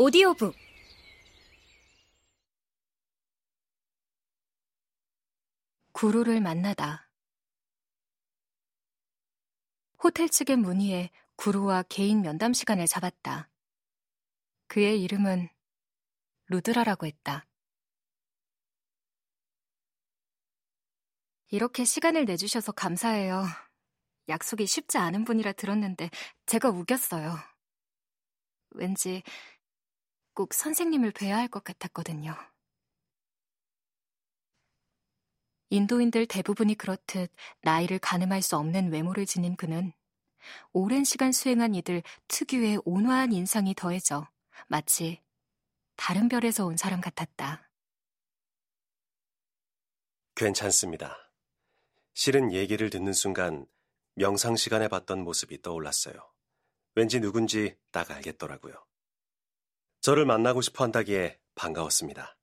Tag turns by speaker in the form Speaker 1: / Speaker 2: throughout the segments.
Speaker 1: 오디오북 구루를 만나다 호텔 측의 문의에 구루와 개인 면담 시간을 잡았다. 그의 이름은 루드라라고 했다. 이렇게 시간을 내주셔서 감사해요. 약속이 쉽지 않은 분이라 들었는데 제가 우겼어요. 왠지 꼭 선생님을 뵈야 할 것 같았거든요. 인도인들 대부분이 그렇듯 나이를 가늠할 수 없는 외모를 지닌 그는 오랜 시간 수행한 이들 특유의 온화한 인상이 더해져 마치 다른 별에서 온 사람 같았다.
Speaker 2: 괜찮습니다. 실은 얘기를 듣는 순간 명상 시간에 봤던 모습이 떠올랐어요. 왠지 누군지 딱 알겠더라고요. 저를 만나고 싶어 한다기에 반가웠습니다.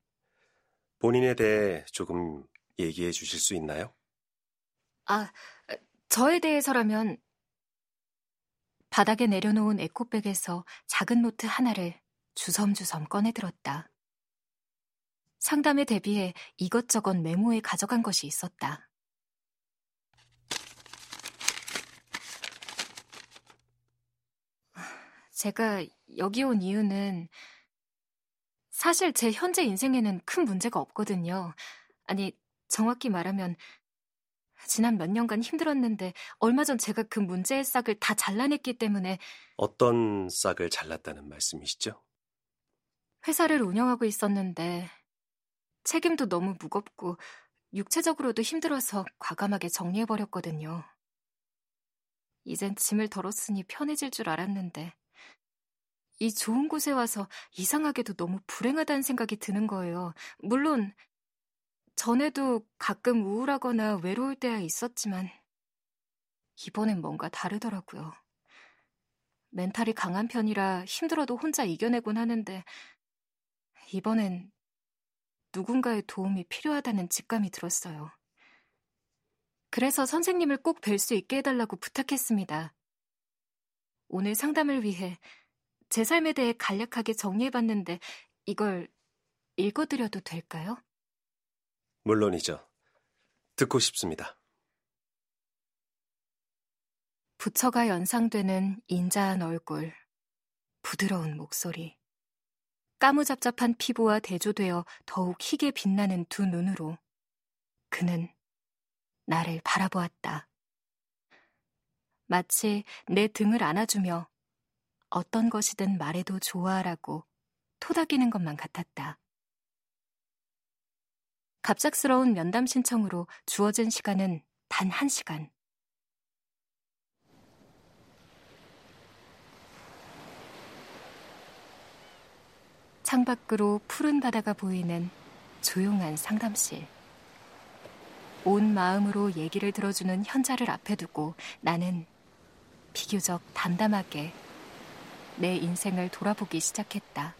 Speaker 2: 본인에 대해 조금 얘기해 주실 수 있나요?
Speaker 1: 아, 저에 대해서라면 바닥에 내려놓은 에코백에서 작은 노트 하나를 주섬주섬 꺼내들었다. 상담에 대비해 이것저것 메모에 가져간 것이 있었다. 제가 여기 온 이유는 사실 제 현재 인생에는 큰 문제가 없거든요. 아니, 정확히 말하면 지난 몇 년간 힘들었는데 얼마 전 제가 그 문제의 싹을 다 잘라냈기 때문에
Speaker 2: 어떤 싹을 잘랐다는 말씀이시죠?
Speaker 1: 회사를 운영하고 있었는데 책임도 너무 무겁고 육체적으로도 힘들어서 과감하게 정리해버렸거든요. 이젠 짐을 덜었으니 편해질 줄 알았는데 이 좋은 곳에 와서 이상하게도 너무 불행하다는 생각이 드는 거예요. 물론 전에도 가끔 우울하거나 외로울 때야 있었지만 이번엔 뭔가 다르더라고요. 멘탈이 강한 편이라 힘들어도 혼자 이겨내곤 하는데 이번엔 누군가의 도움이 필요하다는 직감이 들었어요. 그래서 선생님을 꼭 뵐 수 있게 해달라고 부탁했습니다. 오늘 상담을 위해 제 삶에 대해 간략하게 정리해봤는데 이걸 읽어드려도 될까요?
Speaker 2: 물론이죠. 듣고 싶습니다.
Speaker 1: 부처가 연상되는 인자한 얼굴, 부드러운 목소리, 까무잡잡한 피부와 대조되어 더욱 희게 빛나는 두 눈으로 그는 나를 바라보았다. 마치 내 등을 안아주며 어떤 것이든 말해도 좋아라고 토닥이는 것만 같았다. 갑작스러운 면담 신청으로 주어진 시간은 단 한 시간. 창밖으로 푸른 바다가 보이는 조용한 상담실. 온 마음으로 얘기를 들어주는 현자를 앞에 두고 나는 비교적 담담하게 내 인생을 돌아보기 시작했다.